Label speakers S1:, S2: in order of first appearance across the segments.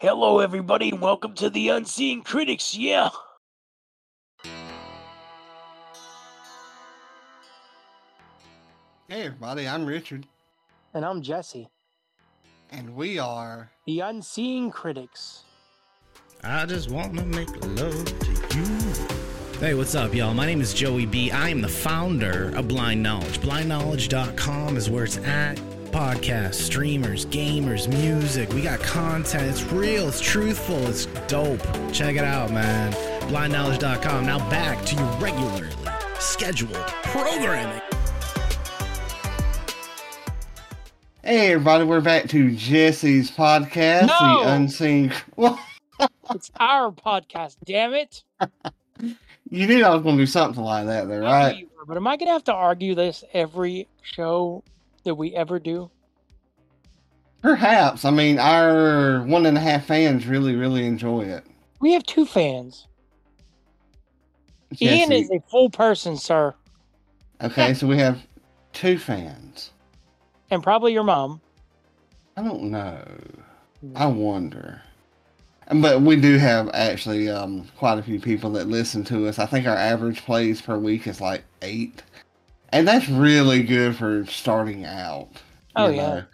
S1: Hello, everybody, and welcome to the Unseeing Critics. Yeah.
S2: Hey, everybody, I'm Richard,
S1: And I'm Jesse,
S2: and we are.
S1: the Unseeing Critics.
S3: I just wanna make love to you. Hey, what's up, y'all? My name is Joey B. I am the founder of Blind Knowledge. BlindKnowledge.com is where it's at. Podcasts, streamers, gamers, music. We got content. It's real, it's truthful, it's dope. Check it out, man. BlindKnowledge.com. Now back to your regularly scheduled programming.
S2: Hey, everybody, we're back to Jesse's podcast,
S1: No!
S2: The Unseen.
S1: It's our podcast, damn it.
S2: you knew I was going to do something like that, there, right?
S1: But am I going to have to argue this every show that we ever do?
S2: Perhaps. I mean, our one and a half fans really, really enjoy it.
S1: We have two fans. Ian is a full person, sir,
S2: Okay, so we have two fans.
S1: and probably your mom.
S2: I don't know. I wonder. But we do have actually um, quite a few people that listen to us. I think our average plays per week is like eight. And that's really good for starting out.
S1: Oh, yeah.
S2: know.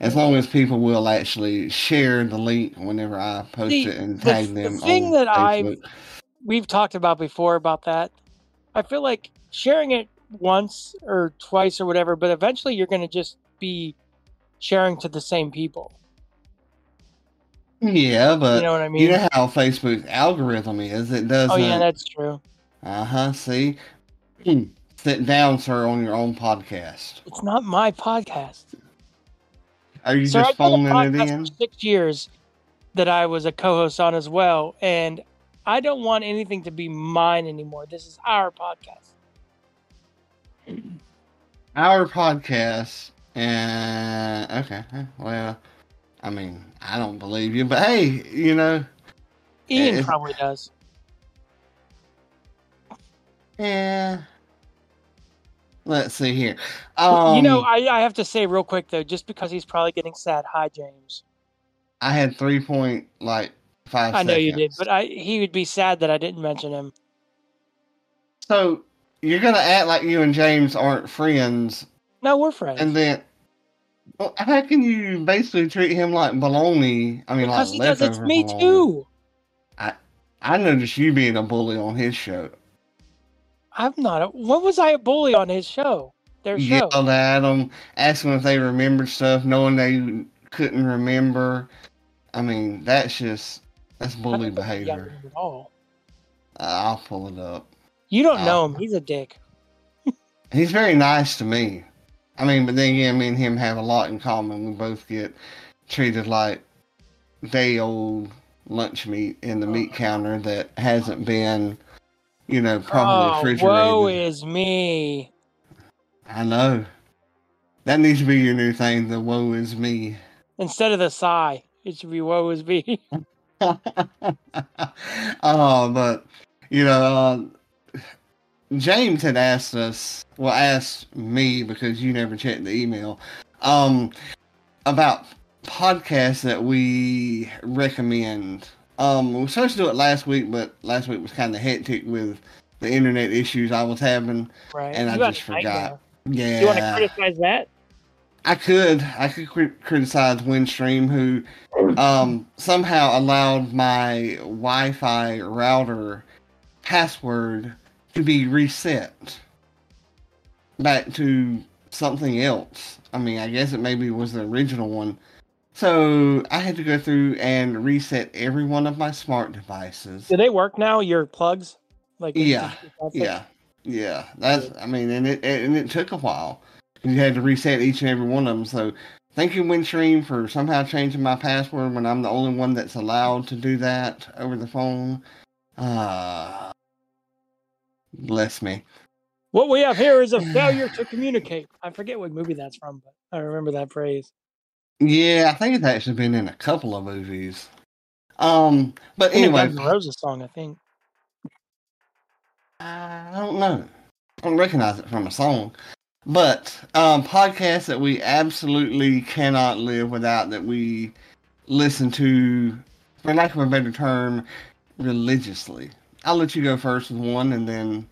S2: As long as people will actually share the link whenever I post
S1: See,
S2: it and
S1: the-
S2: tag
S1: the
S2: them
S1: thing
S2: on
S1: that I've- We've talked about before about that. I feel like sharing it once or twice or whatever, but eventually you're going to just be sharing to the same people.
S2: Yeah, but
S1: you know what I mean?
S2: you know how Facebook's algorithm is. It doesn't.
S1: oh, yeah, that's true.
S2: Uh huh. See? Sit down, sir, on your own podcast.
S1: It's not my podcast.
S2: Are you
S1: Sir,
S2: just
S1: I've done a
S2: phoning it in?
S1: six years that I was a co-host on as well, and I don't want anything to be mine anymore. This is our podcast.
S2: Our podcast. And okay, eh, well, I mean, I don't believe you, but hey, you know,
S1: Ian
S2: If-
S1: probably does.
S2: yeah. Let's see here. Um,
S1: you know, I, I have to say real quick though, just because he's probably getting sad. Hi, James.
S2: I had three point like five.
S1: I know you did, but I he would be sad that I didn't mention him.
S2: so you're gonna act like you and James aren't friends,
S1: No, we're friends.
S2: and then. Well, how can you basically treat him like baloney? I mean,
S1: because
S2: like
S1: he does. It's me
S2: baloney.
S1: too.
S2: I noticed you being a bully on his show.
S1: I'm not. A, what was I a bully on his show? Their
S2: You
S1: show.
S2: yelled at them, asking them if they remembered stuff, knowing they couldn't remember. I mean, that's just that's bully
S1: don't think I yelled
S2: behavior.
S1: at all.
S2: I'll pull it up.
S1: You don't
S2: Oh.
S1: know him. He's a dick.
S2: He's very nice to me. I mean, but then again, me and him have a lot in common. We both get treated like day old lunch meat in the meat uh-huh. counter that hasn't been, you know, probably
S1: oh,
S2: refrigerated.
S1: woe is me.
S2: I know. That needs to be your new thing. The woe is me.
S1: Instead of the sigh, it should be woe is me.
S2: oh, but you know, uh, James had asked us, well, asked me because you never checked the email, um, about podcasts that we recommend. Um, we were supposed to do it last week, but last week was kind of hectic with the internet issues I was having,
S1: right.
S2: and I
S1: You had
S2: just forgot. Yeah,
S1: You want to criticize that?
S2: I could. I could cri- criticize Windstream, who um, somehow allowed my Wi-Fi router password to be reset back to something else. I mean, I guess it maybe was the original one. So I had to go through and reset every one of my smart devices.
S1: Do they work now? Your plugs? Like
S2: Yeah. Yeah, yeah. That's. I mean, and it and it took a while. You had to reset each and every one of them. So, thank you, Windstream, for somehow changing my password when I'm the only one that's allowed to do that over the phone. Uh bless me.
S1: What we have here is a failure to communicate. I forget what movie that's from, but I remember that phrase.
S2: Yeah, I think it's actually been in a couple of movies. Um, but anyway,
S1: Guns N' Roses song, I think.
S2: I don't know. I don't recognize it from a song. But um, podcasts that we absolutely cannot live without that we listen to for lack of a better term, religiously. I'll let you go first with one, and then.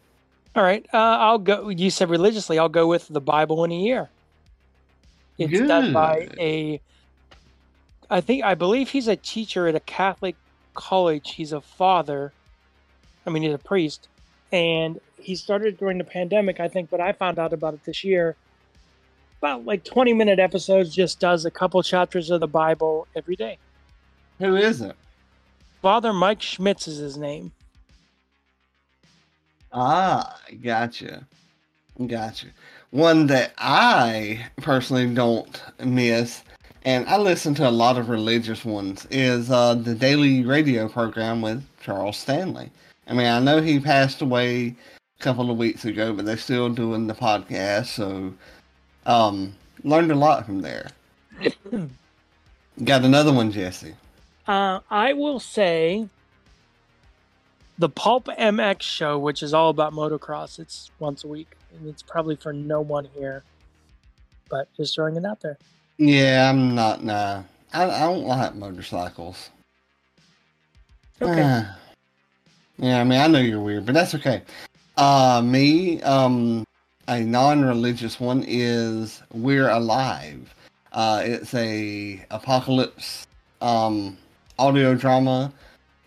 S1: All right, uh, I'll go. You said religiously. I'll go with the Bible in a year. It's Good. done by a. I think I believe he's a teacher at a Catholic college. He's a father. I mean, he's a priest, and he started during the pandemic, I think. But I found out about it this year. About like twenty minute episodes. Just does a couple chapters of the Bible every day.
S2: Who is it?
S1: Father Mike Schmitz is his name.
S2: Ah, gotcha. Gotcha. One that I personally don't miss, and I listen to a lot of religious ones, is uh, the daily radio program with Charles Stanley. I mean, I know he passed away a couple of weeks ago, but they're still doing the podcast, so um, learned a lot from there. Got another one, Jesse.
S1: Uh, I will say the Pulp MX show, which is all about motocross. It's once a week, and it's probably for no one here, but just throwing it out there.
S2: Yeah, I'm not. Nah, I, I don't like motorcycles.
S1: Okay. Uh,
S2: yeah, I mean, I know you're weird, but that's okay. Uh, me, um, a non-religious one is We're Alive. Uh, it's a apocalypse um audio drama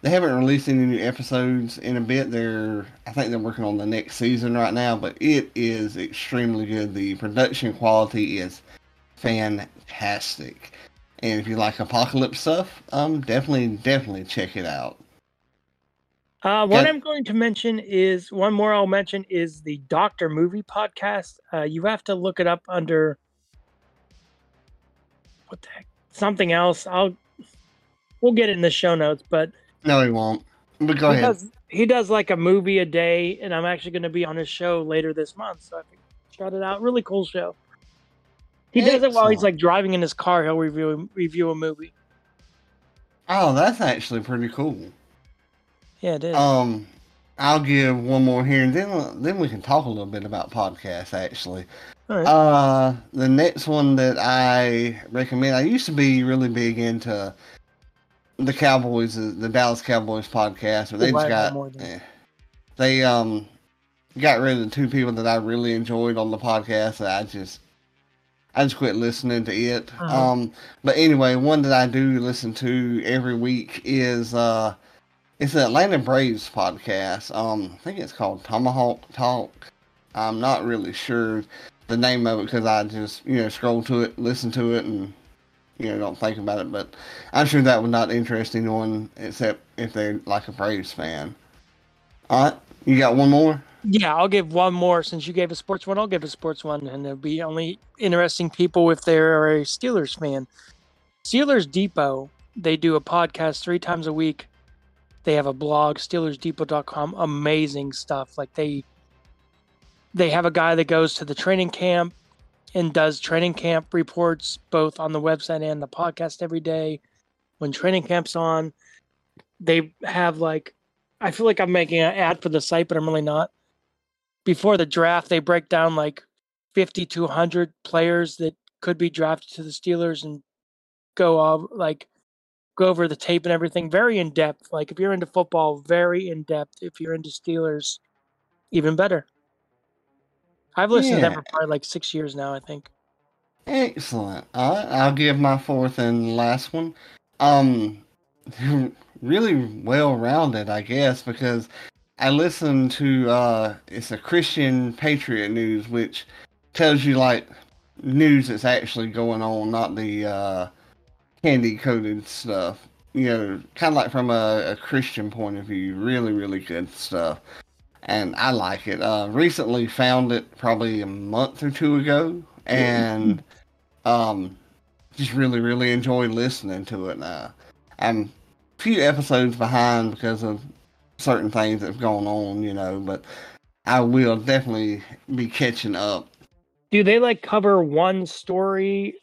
S2: they haven't released any new episodes in a bit. They're I think they're working on the next season right now, but it is extremely good. The production quality is fantastic. And if you like apocalypse stuff, um definitely definitely check it out.
S1: Uh, what I'm going to mention is one more I'll mention is the Doctor Movie podcast. Uh, you have to look it up under what the heck something else. I'll we'll get it in the show notes, but
S2: no, he won't. But go
S1: he
S2: ahead.
S1: Does, he does like a movie a day, and I'm actually going to be on his show later this month, so I can shout it out. Really cool show. He Excellent. does it while he's like driving in his car. He'll review review a movie.
S2: Oh, that's actually pretty cool.
S1: Yeah, it is.
S2: Um, I'll give one more here, and then then we can talk a little bit about podcasts. Actually, right. uh, the next one that I recommend. I used to be really big into the Cowboys, the Dallas Cowboys podcast, but they just got eh, they um got rid of the two people that I really enjoyed on the podcast. I just I just quit listening to it. Uh-huh. Um, but anyway, one that I do listen to every week is uh, it's the Atlanta Braves podcast. Um, I think it's called Tomahawk Talk. I'm not really sure the name of it because I just you know scroll to it, listen to it, and you know, don't think about it. But I'm sure that would not interest anyone except if they're like a Braves fan. All right, you got one more?
S1: Yeah, I'll give one more. Since you gave a sports one, I'll give a sports one, and it'll be only interesting people if they're a Steelers fan. Steelers Depot, they do a podcast three times a week. They have a blog, SteelersDepot.com. Amazing stuff. Like they, they have a guy that goes to the training camp and does training camp reports both on the website and the podcast every day. When training camp's on, they have like, I feel like I'm making an ad for the site, but I'm really not. Before the draft, they break down like 5,200 players that could be drafted to the Steelers and go off like go over the tape and everything very in depth. Like if you're into football, very in depth. If you're into Steelers, even better. I've listened yeah. to them for probably like six years now, I think.
S2: Excellent. Uh, I'll give my fourth and last one. Um, really well rounded, I guess, because I listen to uh, it's a Christian Patriot News, which tells you like news that's actually going on, not the uh, candy coated stuff. You know, kind of like from a, a Christian point of view. Really, really good stuff and I like it. Uh, recently found it probably a month or two ago, and um, just really, really enjoy listening to it. Now I'm a few episodes behind because of certain things that have gone on, you know, but I will definitely be catching up.
S1: Do they like cover one story?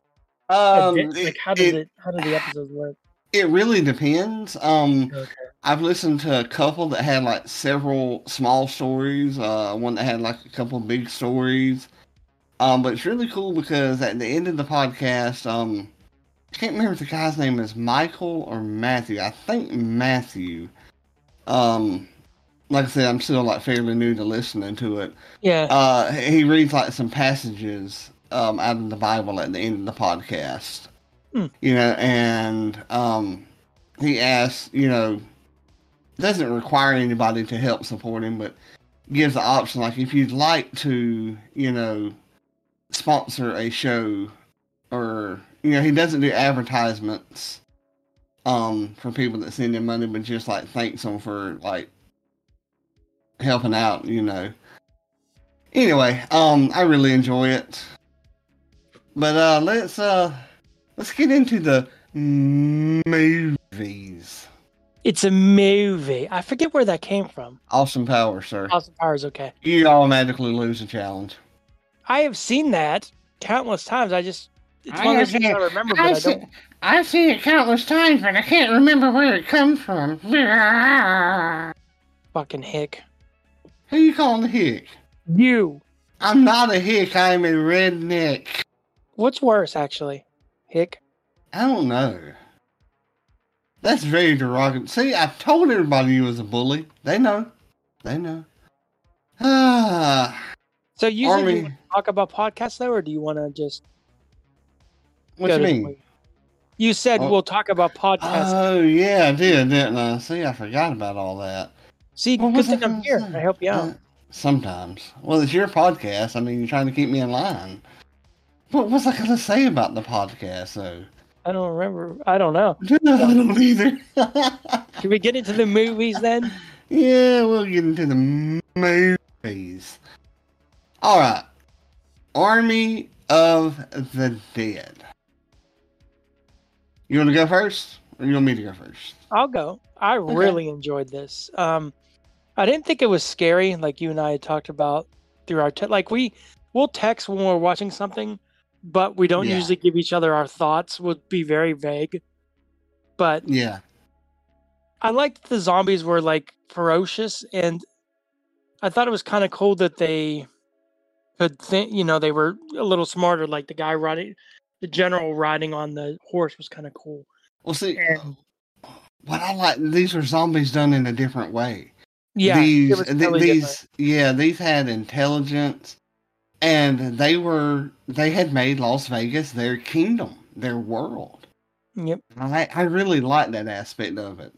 S2: Um,
S1: like how does it, it how do the episodes work?
S2: It really depends. Um, okay. I've listened to a couple that had like several small stories. Uh, one that had like a couple big stories. Um, but it's really cool because at the end of the podcast, um, I can't remember if the guy's name is Michael or Matthew. I think Matthew. Um, like I said, I'm still like fairly new to listening to it.
S1: Yeah.
S2: Uh, he reads like some passages um out of the Bible at the end of the podcast.
S1: Hmm.
S2: You know, and um, he asks, you know, doesn't require anybody to help support him, but gives the option like if you'd like to, you know, sponsor a show or you know, he doesn't do advertisements um for people that send him money, but just like thanks them for like helping out, you know. Anyway, um I really enjoy it. But uh let's uh let's get into the movies.
S1: It's a movie. I forget where that came from.
S2: Awesome Powers, sir.
S1: Austin Powers, okay.
S2: You automatically lose a challenge.
S1: I have seen that countless times. I just it's
S2: I
S1: one of those
S2: have
S1: things I
S2: seen-
S1: remember, but
S2: I've
S1: I don't.
S2: I've seen it countless times, but I can't remember where it comes from.
S1: Fucking hick.
S2: Who you calling a hick?
S1: You.
S2: I'm not a hick. I'm a redneck.
S1: What's worse, actually? Hick.
S2: I don't know. That's very derogatory. See, I told everybody you was a bully. They know. They know. Ah,
S1: So you
S2: Army.
S1: you want to talk about podcasts though, or do you want to just
S2: what you mean?
S1: You said
S2: Oh.
S1: we'll talk about podcasts.
S2: Oh yeah, I did, didn't I? See, I forgot about all that.
S1: See, good thing I'm here. I help you out.
S2: Uh, sometimes. Well, it's your podcast. I mean, you're trying to keep me in line. What was I going to say about the podcast, though?
S1: I don't remember. I don't know.
S2: No, I don't either.
S1: Can we get into the movies then?
S2: yeah, we'll get into the movies. All right. Army of the Dead. You want to go first, or you want me to go first?
S1: I'll go. I really enjoyed this. Um, I didn't think it was scary, like you and I had talked about through our te- like we we'll text when we're watching something, but we don't
S2: Yeah.
S1: usually give each other our thoughts. We'll be very vague. But
S2: Yeah.
S1: I liked the zombies were like ferocious, and I thought it was kind of cool that they could think. You know, they were a little smarter. Like the guy riding, the general riding on the horse was kind of cool.
S2: Well, see,
S1: And-
S2: what I like, these are zombies done in a different way.
S1: Yeah,
S2: these, th- these,
S1: different.
S2: yeah, these had intelligence, and they were they had made Las Vegas their kingdom, their world.
S1: Yep.
S2: I I really like that aspect of it.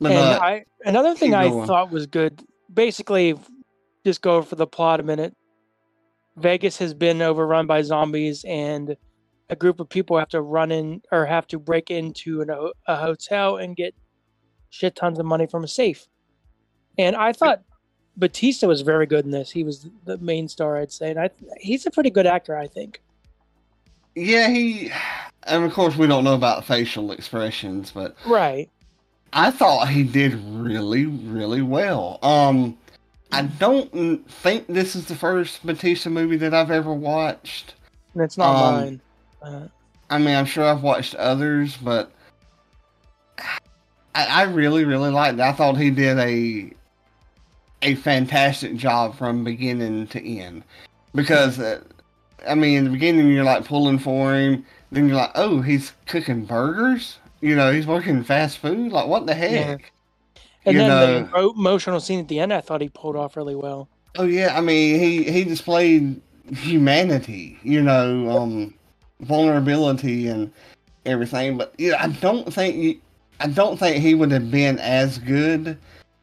S2: But
S1: and
S2: uh,
S1: I another thing I
S2: going.
S1: thought was good. Basically, just go over the plot a minute. Vegas has been overrun by zombies, and a group of people have to run in or have to break into an, a hotel and get shit tons of money from a safe. And I thought Batista was very good in this. He was the main star, I'd say, and I he's a pretty good actor, I think.
S2: yeah, he, and of course we don't know about facial expressions, but
S1: Right.
S2: I thought he did really, really well. Um, I don't think this is the first Batista movie that I've ever watched.
S1: And it's not
S2: Um,
S1: mine. Uh,
S2: I mean, I'm sure I've watched others, but I, I really, really liked it. I thought he did a a fantastic job from beginning to end. Because, uh, I mean, in the beginning, you're like pulling for him. Then you're like, oh, he's cooking burgers? You know, he's working fast food? Like, what the heck?
S1: and
S2: you
S1: then
S2: know-
S1: the emo- emotional scene at the end, I thought he pulled off really well.
S2: Oh yeah, I mean he he displayed humanity, you know, um, vulnerability and everything. But yeah, I don't think you, I don't think he would have been as good,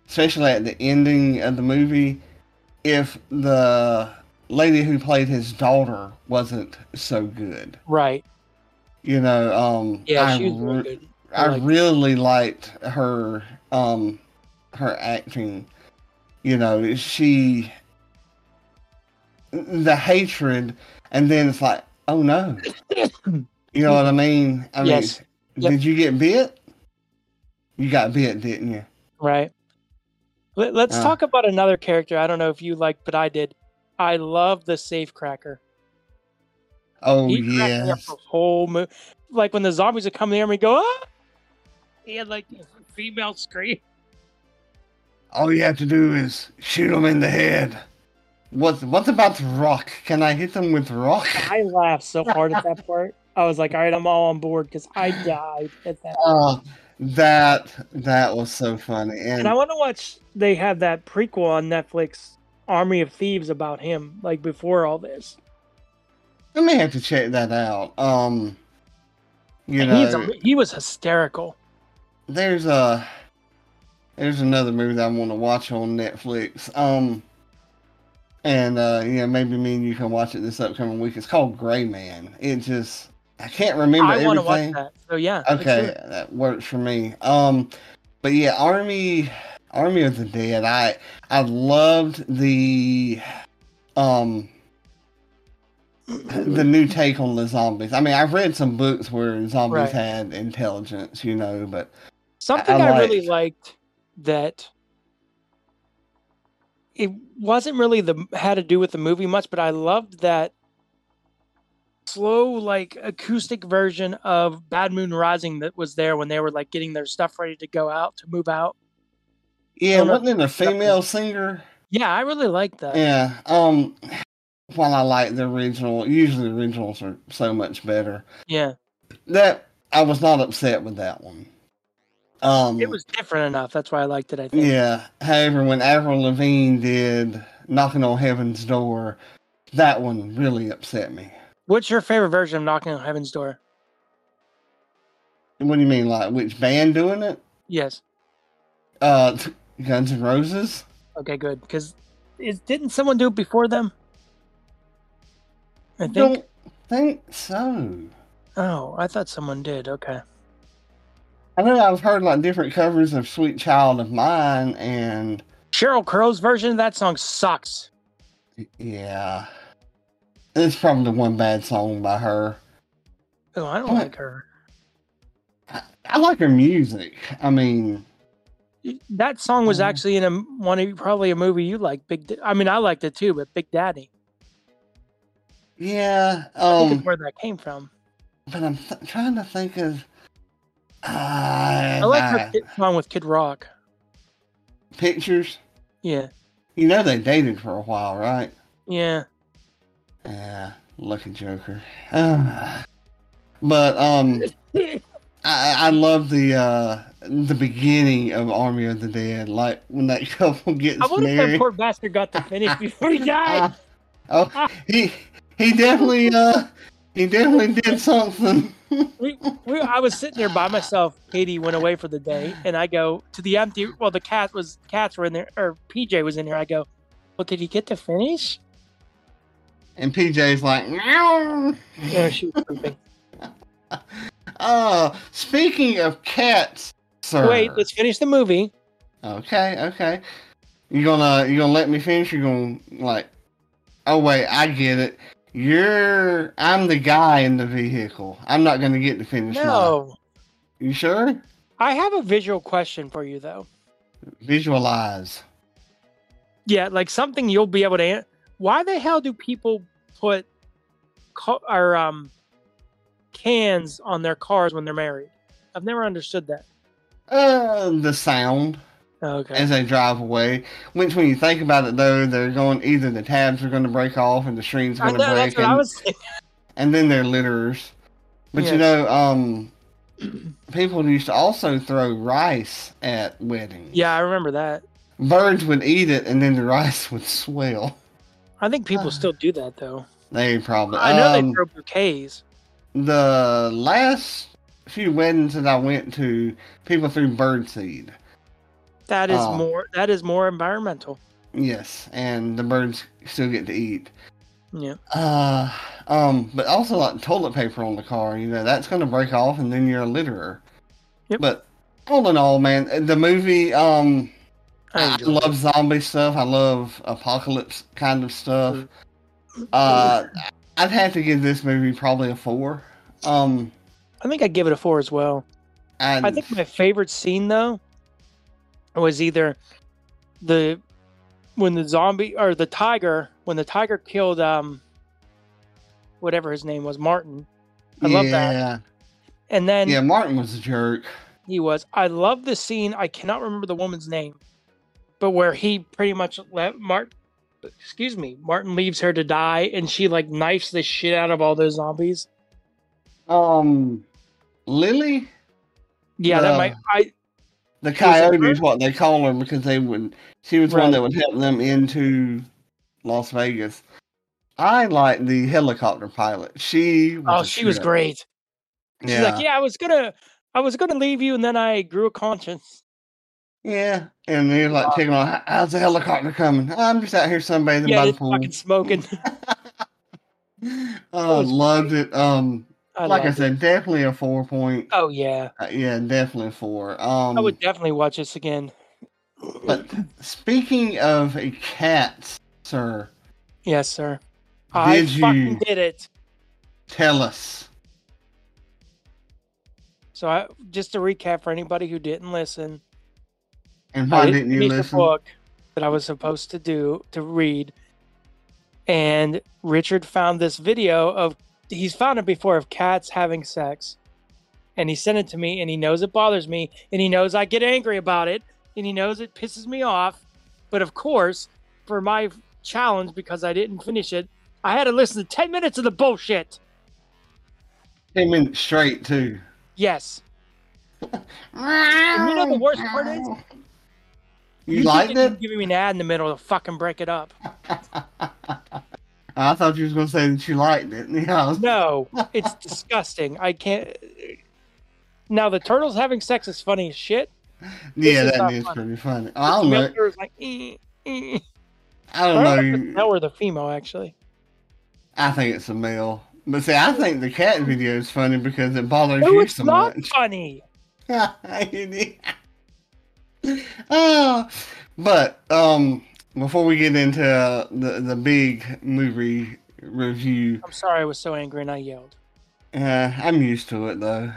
S2: especially at the ending of the movie, if the lady who played his daughter wasn't so good.
S1: Right.
S2: You know, um,
S1: Yeah,
S2: I
S1: she was really
S2: re-
S1: good.
S2: I
S1: like-
S2: really liked her um her acting. You know, she the hatred and then it's like, oh no. You know what I mean? I
S1: Yes.
S2: mean
S1: Yep.
S2: did you get bit? You got bit, didn't you?
S1: Right. Let, let's
S2: Uh.
S1: talk about another character. I don't know if you like, but I did. I love the safe cracker.
S2: Oh
S1: He cracked me up
S2: yes.
S1: whole mo- Like when the zombies would come near me, go ah. He had like female scream.
S2: All you have to do is shoot them in the head. What what about rock? Can I hit them with rock?
S1: I laughed so hard at that part. I was like, all right, I'm all on board because I died at that.
S2: Oh, that that was so funny. And,
S1: And I want to watch. They have that prequel on Netflix, Army of Thieves, about him, like before all this.
S2: I may have to check that out. Um, you
S1: And
S2: know,
S1: a, he was hysterical.
S2: there's a there's another movie that I want to watch on Netflix. Um, and uh, yeah, maybe me and you can watch it this upcoming week. It's called Gray Man. It just I can't remember
S1: I want to watch that. So yeah.
S2: Okay, that works for me. Um, but yeah, Army Army of the Dead. I I loved the um the new take on the zombies. I mean, I've read some books where zombies
S1: Right.
S2: had intelligence, you know, but
S1: Something
S2: I
S1: I, really liked that it wasn't really the had to do with the movie much, but I loved that slow like acoustic version of Bad Moon Rising that was there when they were like getting their stuff ready to go out to move out.
S2: yeah, wasn't it a female singer?
S1: Yeah, I really liked that.
S2: Yeah. Um, while I like the original, usually the originals are so much better.
S1: Yeah.
S2: That I was not upset with that one. Um,
S1: It was different enough. That's why I liked it, I think.
S2: Yeah. However, when Avril Lavigne did "Knocking on Heaven's Door," that one really upset me.
S1: What's your favorite version of Knocking on Heaven's Door?
S2: What do you mean, like which band doing it?
S1: Yes.
S2: Uh, Guns N' Roses.
S1: Okay, good. Because didn't someone do it before them? I think.
S2: Don't think so.
S1: Oh, I thought someone did. Okay.
S2: I know I've heard like different covers of "Sweet Child of Mine," and
S1: Sheryl Crow's version of that song sucks.
S2: yeah, it's probably the one bad song by her.
S1: Oh, I don't
S2: What?
S1: like her.
S2: I, I like her music. I mean,
S1: That song was
S2: Mhm.
S1: actually in a one of probably a movie you like. Big. I mean, I liked it too, but Big Daddy.
S2: yeah.
S1: I think
S2: Um,
S1: where that came from.
S2: but I'm th- trying to think of. Uh,
S1: I like her kid song with Kid Rock.
S2: pictures.
S1: Yeah,
S2: You know they dated for a while, right?
S1: yeah.
S2: Yeah, lucky Joker. Uh, but um, I I love the uh the beginning of Army of the Dead, like when that couple gets
S1: I wonder if that
S2: married.
S1: poor bastard got to finish before he died.
S2: oh, he he definitely uh he definitely did something.
S1: we, we, I was sitting there by myself. Katie went away for the day, and I go to the empty. Well, the cat was cats were in there, or PJ was in there. I go, well, did he get to finish?
S2: And PJ's like, meow.
S1: Yeah, she was.
S2: Uh, speaking of cats, sir.
S1: Wait, let's finish the movie.
S2: Okay, okay. You gonna you gonna let me finish? You gonna like? Oh wait, I get it. You're I'm the guy in the vehicle. I'm not gonna get to finish. mine.
S1: No,
S2: You sure?
S1: I have a visual question for you though.
S2: Visualize.
S1: Yeah, like something you'll be able to. Why the hell do people put co- or um cans on their cars when they're married? I've never understood that.
S2: Uh, the sound
S1: Okay.
S2: as they drive away. Which, when you think about it, though, they're going either the tabs are going to break off and the screen's
S1: I
S2: going to break, and. And then they're litterers. But you know, um, people used to also throw rice at weddings.
S1: Yeah, I remember that.
S2: birds would eat it and then the rice would swell.
S1: I think people
S2: Ah.
S1: still do that though.
S2: They probably.
S1: I know
S2: um,
S1: they throw bouquets.
S2: the last few weddings that I went to, people threw birdseed.
S1: That is
S2: oh.
S1: more. That is more environmental.
S2: Yes, and the birds still get to eat.
S1: Yeah.
S2: Uh, um, but also like toilet paper on the car, you know, that's going to break off and then you're a litterer.
S1: Yep.
S2: But all in all, man, the movie, um,
S1: I
S2: I, love zombie stuff. I love apocalypse kind of stuff. Uh, I'd have to give this movie probably a four. Um,
S1: I think I'd give it a four as well.
S2: and
S1: I think my favorite scene though was either the when the zombie or the tiger when the tiger killed um whatever his name was Martin. I love that.
S2: Yeah,
S1: And then
S2: yeah. Martin was a jerk.
S1: he was. I love the scene. I cannot remember the woman's name, but where he pretty much let Martin. Excuse me, Martin leaves her to die, and she like knifes the shit out of all those zombies.
S2: Um, Lily,
S1: Yeah, that
S2: Uh,
S1: might. I
S2: the is what they call her because they would. She was one that would help them into Las Vegas. I like the helicopter pilot. She. Was
S1: oh, she was great. She's
S2: Yeah,
S1: like, yeah, I was gonna, I was gonna leave you, and then I grew a conscience.
S2: yeah, and they're like taking on. How's the helicopter coming? I'm just out here sunbathing
S1: Yeah,
S2: by the pool.
S1: fucking smoking.
S2: Oh, loved it. Um,
S1: I
S2: like I
S1: loved it.
S2: said, definitely a four point.
S1: Oh yeah,
S2: Uh, yeah, definitely a four. Um,
S1: I would definitely watch this again.
S2: but speaking of a cat, sir,
S1: Yes, sir. I
S2: Did
S1: fucking
S2: you-
S1: did it.
S2: tell us.
S1: So I just to recap for anybody who didn't listen,
S2: And
S1: I didn't
S2: didn't you
S1: finish the book that I was supposed to do to read, and Richard found this video of he's found it before of cats having sex, and he sent it to me, and he knows it bothers me, and he knows I get angry about it, and he knows it pisses me off, but of course, for my challenge because I didn't finish it, I had to listen to ten minutes of the bullshit.
S2: Ten minutes straight too.
S1: Yes. And you know the worst part is?
S2: You, liked it?
S1: Giving me an ad in the middle to fucking break it up.
S2: I thought you was gonna say that you liked it. Yeah,
S1: No, it's disgusting. I can't. Now the turtles having sex is funny as shit.
S2: yeah, that
S1: not
S2: is
S1: funny.
S2: pretty funny. I don't know.
S1: like, eh, eh.
S2: I
S1: I
S2: don't know.
S1: know it's male or the female actually.
S2: I think it's a male. But see, I think the cat video is funny because it bothers
S1: No,
S2: you
S1: it's
S2: so
S1: not
S2: much.
S1: funny.
S2: oh, but um, before we get into uh, the the big movie review,
S1: I'm sorry, I was so angry and I yelled.
S2: uh, I'm used to it though.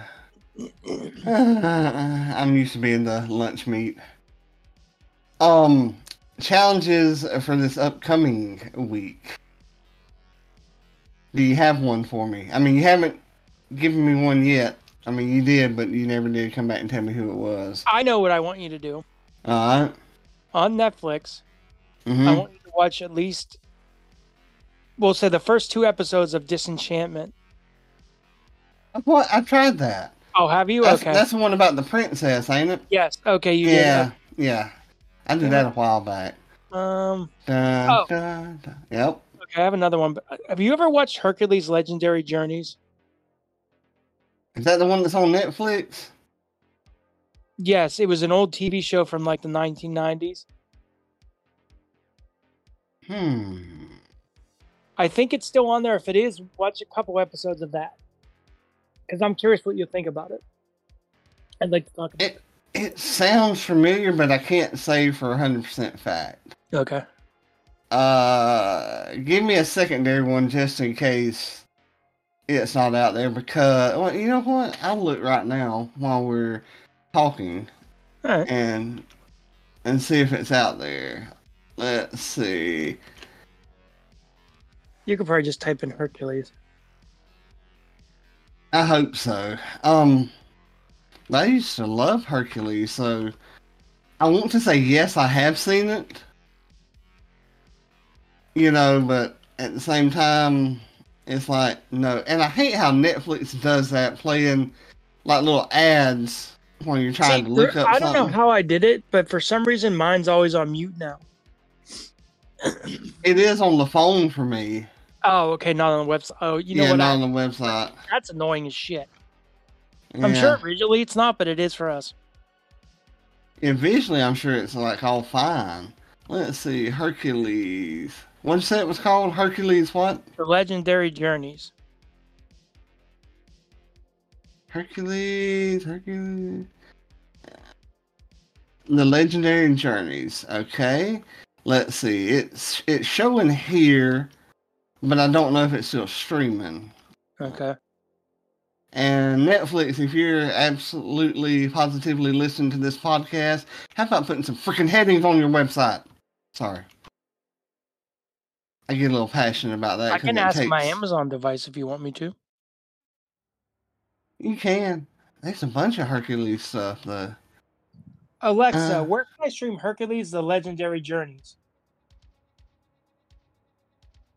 S2: Uh, I'm used to being the lunch meat. Um, challenges for this upcoming week. Do you have one for me? I mean, you haven't given me one yet. I mean, you did, but you never did come back and tell me who it was.
S1: I know what I want you to do
S2: All right.
S1: on Netflix.
S2: Mhm.
S1: I want you to watch at least, we'll say the first two episodes of Disenchantment.
S2: What? I tried that.
S1: Oh, have you?
S2: That's,
S1: okay.
S2: that's the one about the princess, ain't it?
S1: yes. Okay, you
S2: yeah, yeah. I did that a while back.
S1: Um.
S2: Dun,
S1: Oh.
S2: dun, dun. Yep.
S1: Okay, I have another one. uh, Have you ever watched Hercules' Legendary Journeys?
S2: Is that the one that's on Netflix?
S1: Yes, it was an old TV show from like the 1990s.
S2: Hmm.
S1: I think it's still on there. If it is, watch a couple episodes of that. Because I'm curious what you think about it. I'd like to talk about
S2: It it sounds familiar, but I can't say for hundred percent fact.
S1: Okay.
S2: Uh, give me a secondary one just in case it's not out there. Because well, you know what? I'll look right now while we're talking.
S1: Right.
S2: and and see if it's out there. Let's see.
S1: You could probably just type in Hercules.
S2: I hope so. Um, I used to love Hercules, so I want to say yes, I have seen it. You know, but at the same time, it's like no. And I hate how Netflix does that, playing like little ads when you're trying
S1: See,
S2: to look
S1: there-
S2: up
S1: I don't know how I did it, but for some reason mine's always on mute now.
S2: It is on the phone for me.
S1: Oh, okay, not on the website. Oh, you know
S2: yeah,
S1: what?
S2: not
S1: I,
S2: on the website.
S1: that's annoying as shit. I'm sure originally it's not, but it is for us.
S2: Yeah, visually, I'm sure it's like all fine. Let's see, Hercules. What you say it was called? Hercules what?
S1: The Legendary Journeys.
S2: Hercules, Hercules. The Legendary Journeys. Okay. Let's see. It's it's showing here, but I don't know if it's still streaming.
S1: Okay.
S2: And Netflix, if you're absolutely positively listening to this podcast, how about putting some freaking headings on your website? Sorry. I get a little passionate about that.
S1: I can
S2: it
S1: ask my Amazon device if you want me to.
S2: You can. There's a bunch of Hercules stuff, though.
S1: Alexa,
S2: Uh.
S1: where can I stream Hercules: The Legendary Journeys?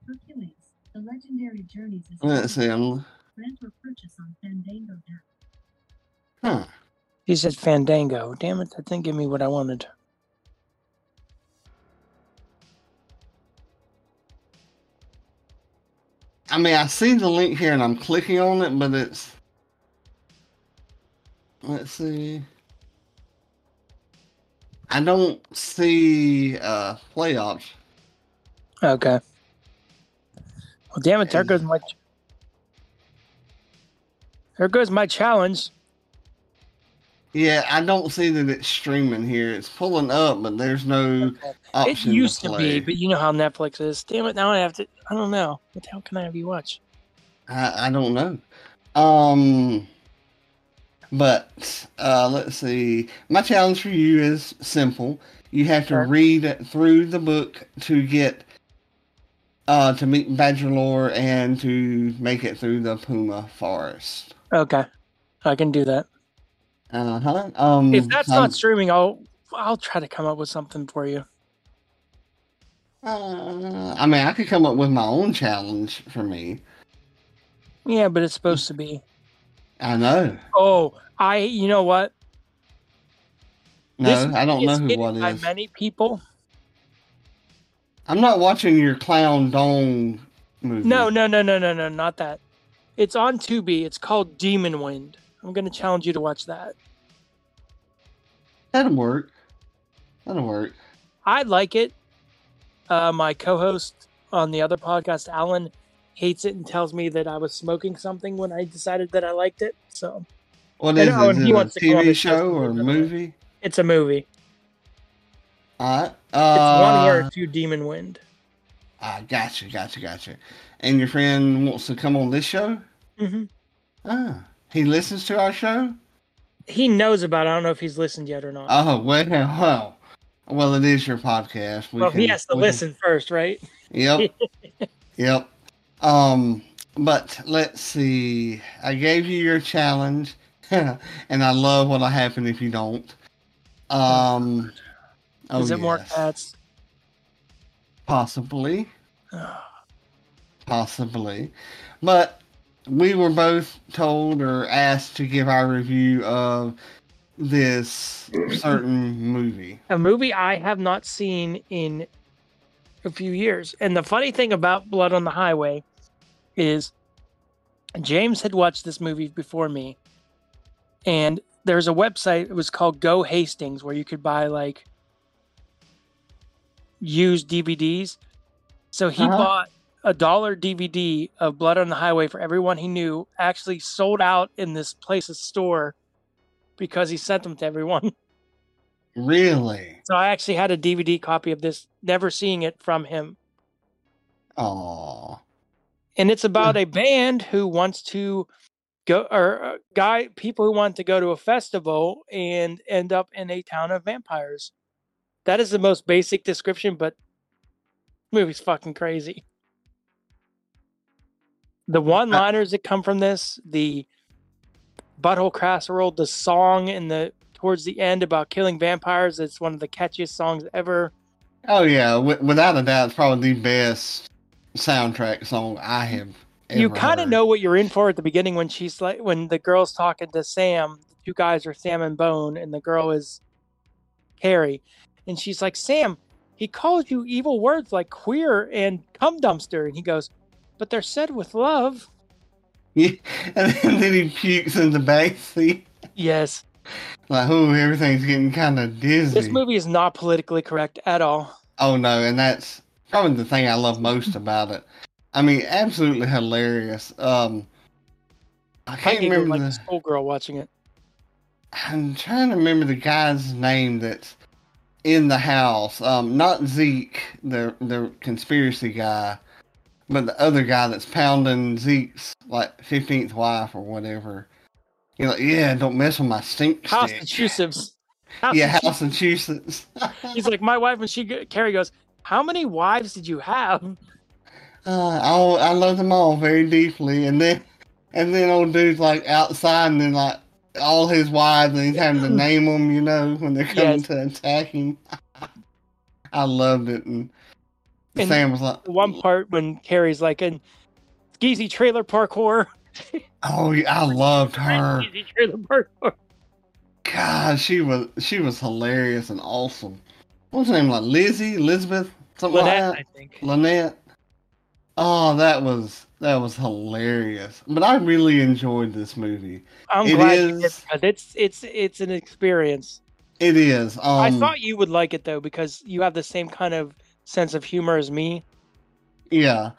S4: Hercules, the legendary journeys is
S2: Let's see. I'm
S4: Rent or purchase on Fandango.
S2: Huh.
S1: He said Fandango. Damn it, that didn't give me what I wanted.
S2: I mean, I see the link here and I'm clicking on it, but it's. Let's see. I don't see uh play option.
S1: Okay. Well, damn it, there goes my. There goes my challenge.
S2: Yeah, I don't see that it's streaming here. It's pulling up, but there's no
S1: It
S2: option.
S1: used to,
S2: play.
S1: be, but you know how Netflix is. Damn it, now I have to. I don't know. What the hell can I have you watch?
S2: I, I don't know. Um, but uh, let's see. My challenge for you is simple. You have to
S1: Sure.
S2: read through the book to get uh, to meet Badger Lore and to make it through the Puma Forest.
S1: Okay, I can do that.
S2: Uh huh. Um,
S1: If that's
S2: um,
S1: not streaming, I'll I'll try to come up with something for you.
S2: uh, I mean, I could come up with my own challenge for me.
S1: Yeah, but it's supposed to be.
S2: I know.
S1: Oh, I. You know what?
S2: No,
S1: This
S2: I don't know who what
S1: by
S2: is.
S1: many people.
S2: I'm not watching your Clown dong movie.
S1: No, no, no, no, no, no, not that. It's on Tubi. It's called Demon Wind. I'm going to challenge you to watch that.
S2: That'll work. That'll work.
S1: I like it. Uh, my co-host on the other podcast, Alan, hates it and tells me that I was smoking something when I decided that I liked it. So
S2: What
S1: I
S2: is
S1: know,
S2: it?
S1: and
S2: Is
S1: he
S2: it a
S1: wants to come on
S2: TV
S1: show
S2: or movie?
S1: it's a movie. It's
S2: Uh,
S1: one word to Demon Wind.
S2: Ah, gotcha, gotcha, gotcha. And your friend wants to come on this show?
S1: hmm
S2: Ah, he listens to our show?
S1: He knows about. it. I don't know if he's listened yet or not.
S2: Oh, well, well. Well, it is your podcast. We
S1: well, he has to
S2: can-
S1: listen first, right?
S2: Yep. yep. Um, but let's see. I gave you your challenge, and I love what'll happen if you don't. Um, oh,
S1: Is it more
S2: yes.
S1: cats?
S2: Possibly, possibly. But we were both told or asked to give our review of this certain movie.
S1: a movie I have not seen in a few years. And the funny thing about Blood on the Highway is James had watched this movie before me. And there's a website, it was called Go Hastings, where you could buy like used DVDs. So he
S2: Uh-huh.
S1: bought a dollar DVD of Blood on the Highway for everyone he knew, actually sold out in this place's store because he sent them to everyone.
S2: Really?
S1: So I actually had a DVD copy of this, never seeing it from him.
S2: Oh,
S1: And it's about a band who wants to go, or uh, guy, people who want to go to a festival and end up in a town of vampires. That is the most basic description, but movie's fucking crazy. The one liners that come from this, the butthole casserole, the song in the towards the end about killing vampires, it's one of the catchiest songs ever.
S2: oh yeah. W- without a doubt, it's probably the best soundtrack song I have. Ever
S1: you kind of know what you're in for at the beginning when she's like when the girl's talking to Sam. The two guys are Sam and Bone, and the girl is Carrie, and she's like, "Sam, he calls you evil words like queer and cum dumpster," and he goes, "But they're said with love."
S2: Yeah, and then he pukes in the back seat.
S1: Yes,
S2: Like, oh, everything's getting kind of dizzy.
S1: this movie is not politically correct at all.
S2: Oh no, and that's probably the thing I love most about it. I mean, absolutely hilarious. Um, I
S1: I
S2: can't
S1: giggled
S2: remember
S1: like
S2: the.
S1: schoolgirl watching it.
S2: I'm trying to remember the guy's name that's in the house. Um, not Zeke, the the conspiracy guy, but the other guy that's pounding Zeke's like fifteenth wife or whatever. You're like, yeah, don't mess with my stink stick.
S1: Massachusetts.
S2: Yeah,
S1: Massachusetts.
S2: Massachusetts.
S1: He's like, my wife, and she Carrie goes, "How many wives did you have?"
S2: Uh, I I love them all very deeply, and then and then old dude's like outside, and then like all his wives, and he's having to name them, you know, when they're coming
S1: Yes.
S2: to attack him. I loved it, and,
S1: And
S2: Sam was like,
S1: one part when Carrie's like in skeezy trailer parkour,
S2: Oh, I loved her.
S1: Easy Trailer Park
S2: God, she was she was hilarious and awesome. What's her name? Like Lizzie, Elizabeth, something
S1: Lynette,
S2: like that.
S1: I think.
S2: Lynette. Oh, that was that was hilarious. But I really enjoyed this movie.
S1: I'm
S2: It
S1: glad you did because it's it's it's an experience.
S2: It is. Um,
S1: I thought you would like it though because you have the same kind of sense of humor as me.
S2: Yeah.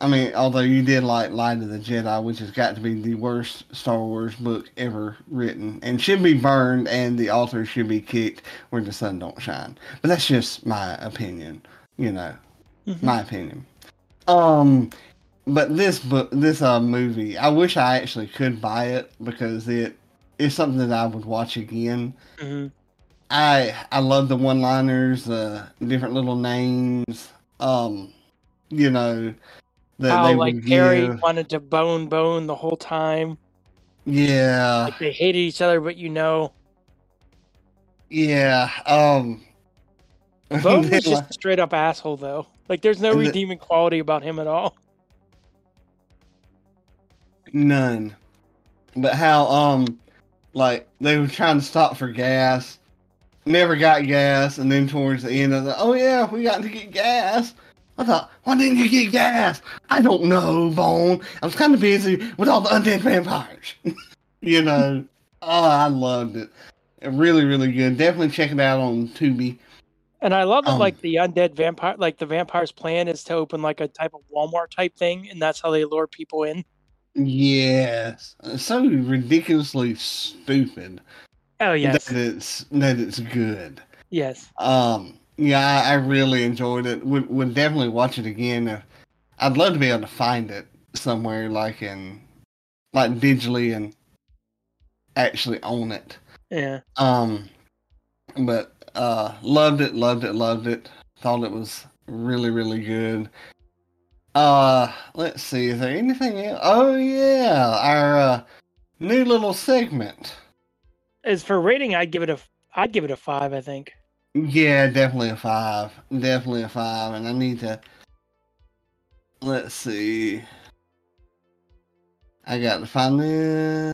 S2: I mean, although you did like Light of the Jedi, which has got to be the worst Star Wars book ever written, and should be burned, and the author should be kicked where the sun don't shine. But that's just my opinion, you know,
S1: Mhm.
S2: my opinion. Um, but this book, this uh movie, I wish I actually could buy it because it is something that I would watch again.
S1: Mhm.
S2: I I love the one liners, the different little names. Um, you know, that
S1: How
S2: they
S1: like Harry wanted to bone bone the whole time.
S2: Yeah,
S1: Like they hated each other, but you know,
S2: yeah. Um,
S1: Bone was just straight up asshole though. Like there's no
S2: And the-
S1: redeeming quality about him at all.
S2: none. But how um, like they were trying to stop for gas, never got gas, and then towards the end of the, oh yeah, we got to get gas. I thought, why didn't you get gas? I don't know, Vaughn. I was kind of busy with all the undead vampires. you know, oh, I loved it. Really, really good. Definitely check it out on Tubi.
S1: And I love that
S2: Um,
S1: like the undead vampire like the vampire's plan is to open like a type of Walmart type thing and that's how they lure people in.
S2: Yes, so ridiculously stupid
S1: Oh yes.
S2: that it's that it's good.
S1: Yes.
S2: Um, yeah, I, I really enjoyed it. Would would definitely watch it again. If, I'd love to be able to find it somewhere, like in, like digitally, and actually own it.
S1: Yeah.
S2: Um, but uh, loved it, loved it, loved it. Thought it was really, really good. Uh, let's see. Is there anything else? Oh yeah, our uh, new little segment.
S1: As for rating, I'd give it a I'd give it a five, I think.
S2: Yeah, definitely a five. Definitely a five. And I need to. Let's see. I got to find this.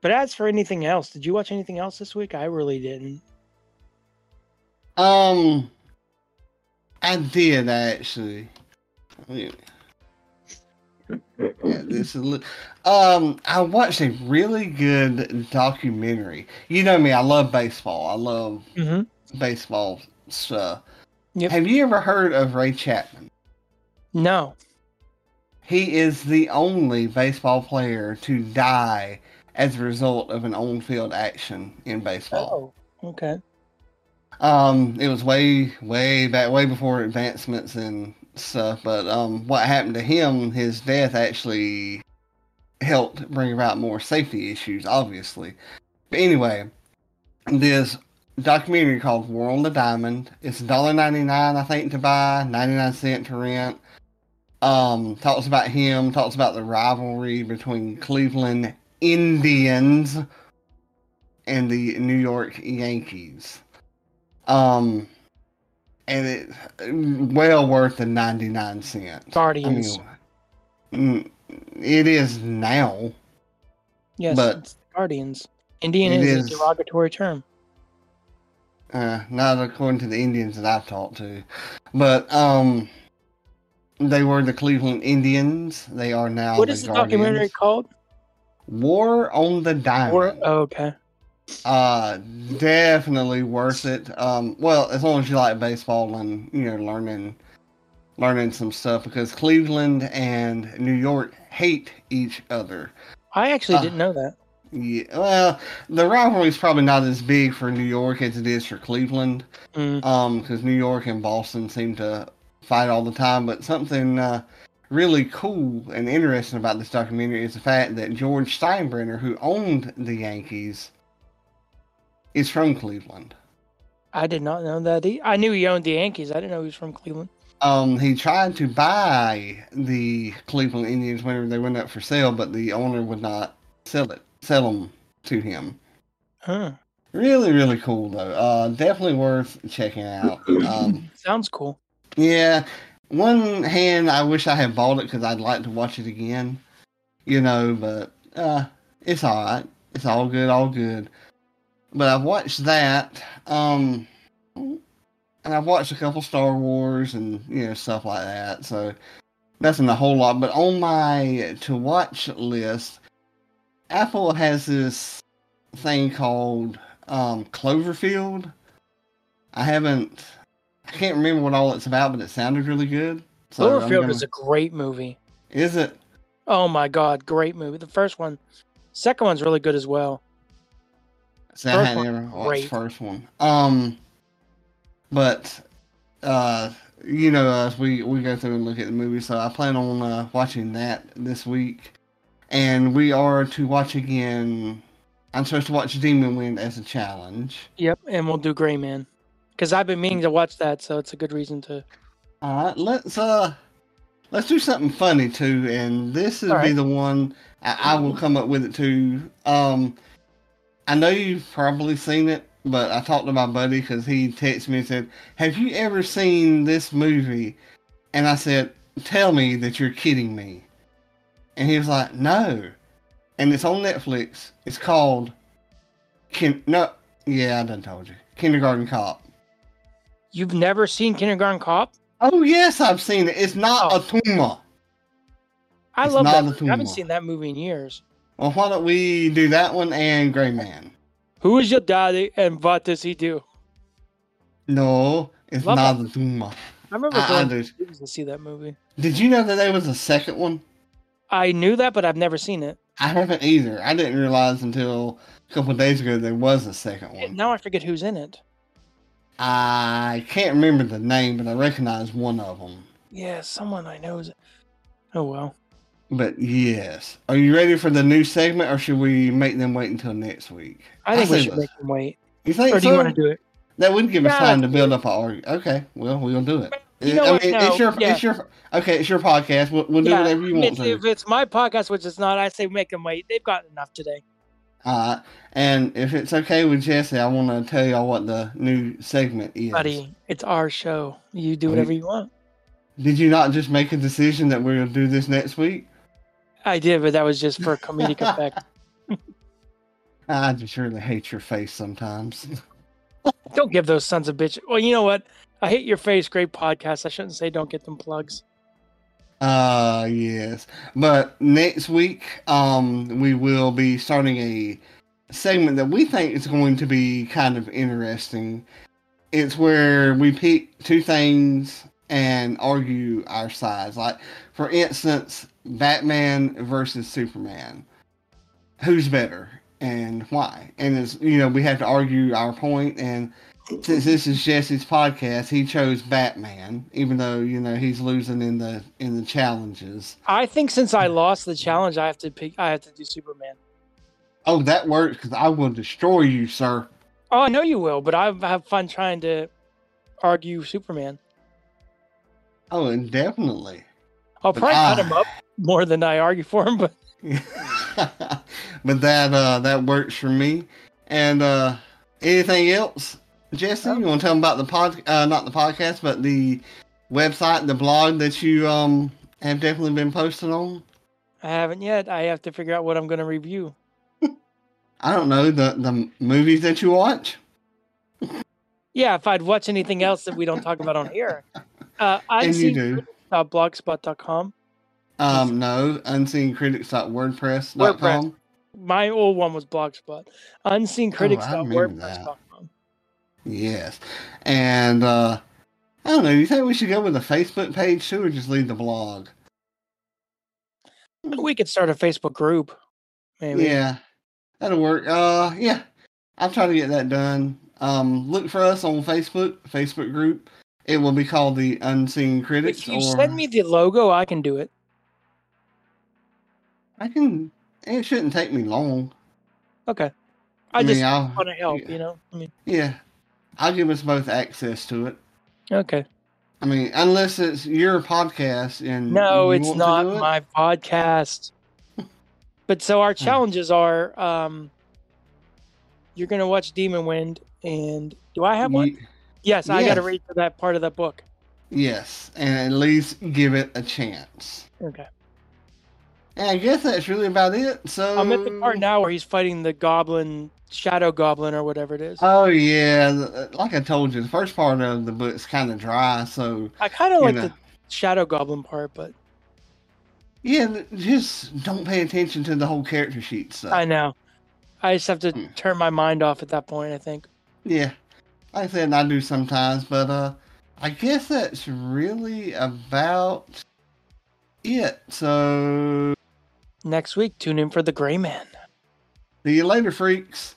S1: But as for anything else, did you watch anything else this week? I really didn't.
S2: Um, I did actually. Wait. Yeah, this is. li- Um, I watched a really good documentary. You know me, I love baseball. I love
S1: Mm-hmm.
S2: baseball stuff.
S1: Yep.
S2: Have you ever heard of Ray Chapman?
S1: No.
S2: He is the only baseball player to die as a result of an on-field action in baseball.
S1: Oh. Okay.
S2: Um, it was way, way back, way before advancements and But um, what happened to him, his death actually helped bring about more safety issues, obviously. But anyway, this documentary called War on the Diamond. It's $1.99, I think, to buy, 99 cent to rent. Um, talks about him, talks about the rivalry between Cleveland Indians and the New York Yankees. Um, and it well worth the 99 cents.
S1: Guardians.
S2: I mean, mm, it is now.
S1: yes.
S2: but-
S1: it's Guardians. Indian is,
S2: is-
S1: a derogatory term.
S2: Uh, not according to the Indians that I've talked to, but um, they were the Cleveland Indians. They are now.
S1: what
S2: the
S1: is the documentary called?
S2: War on the Diamond.
S1: Or oh, okay.
S2: Uh, definitely worth it. Um, well, as long as you like baseball and you know learning, learning some stuff because Cleveland and New York hate each other.
S1: I actually
S2: Uh,
S1: didn't know that.
S2: Yeah, well, the rivalry is probably not as big for New York as it is for Cleveland.
S1: Mm.
S2: Um, because New York and Boston seem to fight all the time. But something uh, really cool and interesting about this documentary is the fact that George Steinbrenner, who owned the Yankees, is from Cleveland.
S1: I did not know that. He, I knew he owned the Yankees. I didn't know he was from Cleveland.
S2: Um, he tried to buy the Cleveland Indians whenever they went up for sale, but the owner would not sell it, sell them to him.
S1: Huh.
S2: Really, really cool though. Uh, definitely worth checking out. Um,
S1: Sounds cool.
S2: yeah. One hand, I wish I had bought it because I'd like to watch it again. you know, but uh, it's all right. It's all good, all good. But I've watched that, um, and I've watched a couple Star Wars and you know stuff like that. So nothing a whole lot. But on my to watch list, Apple has this thing called um, Cloverfield. I haven't, I can't remember what all it's about, but it sounded really good. So
S1: Cloverfield
S2: gonna-
S1: is a great movie.
S2: is it?
S1: Oh my god, great movie. The first one, second one's really good as well.
S2: See, I hadn't
S1: one,
S2: ever watched
S1: great.
S2: the first one. Um, but uh, you know, as we we go through and look at the movie, so I plan on uh, watching that this week, and we are to watch again. I'm supposed to watch Demon Wind as a challenge.
S1: Yep, and we'll do Gray Man because I've been meaning to watch that, so it's a good reason to.
S2: All right, let's uh, let's do something funny too, and this
S1: All
S2: be
S1: right.
S2: the one I, I will come up with it too. Um, I know you've probably seen it, but I talked to my buddy because he texted me and said, "Have you ever seen this movie?" And I said, "Tell me that you're kidding me." And he was like, "No," and it's on Netflix. It's called Kin. No, yeah, I done told you. Kindergarten Cop.
S1: You've never seen Kindergarten Cop?
S2: Oh yes, I've seen it. It's not
S1: Oh.
S2: a tumor.
S1: I
S2: It's
S1: love that. I haven't seen that movie in years.
S2: Well, why don't we do that one and Gray Man?
S1: Who is your daddy and what does he do?
S2: No, it's
S1: Love
S2: not a tumor.
S1: I remember
S2: I- I
S1: to see that movie.
S2: Did you know that there was a second one?
S1: I knew that, but I've never seen it.
S2: I haven't either. I didn't realize until a couple days ago there was a second one.
S1: Now I forget who's in it.
S2: I can't remember the name, but I recognize one of them.
S1: Yeah, someone I know is. Oh well.
S2: But yes, are you ready for the new segment, or should we make them wait until next week?
S1: I think we should
S2: this.
S1: make them wait.
S2: You think
S1: Or do you want to do it?
S2: That wouldn't give us
S1: Yeah,
S2: time to build up our argument. Okay, well, we'll do it.
S1: You know
S2: I
S1: what?
S2: mean,
S1: No,
S2: it's your,
S1: yeah.
S2: it's your, okay, it's your podcast. We'll, we'll do
S1: Yeah,
S2: whatever you want
S1: if,
S2: to.
S1: if it's my podcast, which it's not, I say make them wait. They've got enough today.
S2: Uh, and if it's okay with Jesse, I want to tell y'all what the new segment is.
S1: Buddy, it's our show. You do
S2: Are
S1: whatever
S2: you-
S1: you want.
S2: Did you not just make a decision that we're gonna do this next week?
S1: I did, but that was just for comedic effect.
S2: I just really hate your face sometimes.
S1: Don't give those sons of bitch. Well, you know what? I hate your face. Great podcast. I shouldn't say don't get them plugs.
S2: Uh yes. But next week, um, we will be starting a segment that we think is going to be kind of interesting. It's where we pick two things and argue our sides. Like, for instance, Batman versus Superman. Who's better and why? And it's you know we have to argue our point. And since this is Jesse's podcast, he chose Batman, even though you know he's losing in the in the challenges.
S1: I think since I lost the challenge, I have to pick. I have to do Superman.
S2: Oh, that works because I will destroy you, sir.
S1: Oh, I know you will, but I have fun trying to argue Superman.
S2: Oh, and definitely.
S1: I'll
S2: But
S1: probably cut him up more than I argue for him, but
S2: but that uh that works for me. And uh anything else, Jesse? You want to tell them about the pod? Uh, not the podcast, but the website, the blog that you um have definitely been posting on.
S1: I haven't yet. I have to figure out what I'm going to review.
S2: I don't know the the movies that you watch.
S1: Yeah, if I'd watch anything else that we don't talk about on here. Uh,
S2: And you
S1: Blogspot.com.
S2: Um, no, unseeingcritics.wordpress.com.
S1: My old one was Blogspot.
S2: Oh,
S1: Unseeingcritics.wordpress.com.
S2: Yes, and uh, I don't know. You think we should go with a Facebook page too, or just leave the blog?
S1: We could start a Facebook group. Maybe.
S2: Yeah, that'll work. Uh, yeah, I'll try to get that done. Um, look for us on Facebook, Facebook group. It will be called the Unseeing Critics.
S1: If you
S2: or
S1: send me the logo, I can do it.
S2: I can. It shouldn't take me long.
S1: Okay. I,
S2: mean,
S1: just want to help,
S2: yeah.
S1: you know? I mean,
S2: Yeah, I'll give us both access to it.
S1: okay.
S2: I mean, unless it's your podcast and
S1: No, it's
S2: to
S1: not
S2: it.
S1: my podcast. But so our challenges are um you're gonna watch Demon Wind and do I have one?
S2: You-
S1: Yes, I gotta read for that part of the book.
S2: yes, and at least give it a chance.
S1: Okay.
S2: And I guess that's really about it. So
S1: I'm at the part now where he's fighting the goblin, shadow goblin, or whatever it is.
S2: Oh yeah, like I told you, the first part of the book's kind of dry. So
S1: I kind of like
S2: know.
S1: the shadow goblin part, but
S2: yeah, just don't pay attention to the whole character sheet stuff.
S1: I know. I just have to
S2: Hmm.
S1: turn my mind off at that point. I think.
S2: Yeah, like I said, I do sometimes, but uh, I guess that's really about it. So
S1: Next week, tune in for the Gray Man.
S2: see you later, freaks.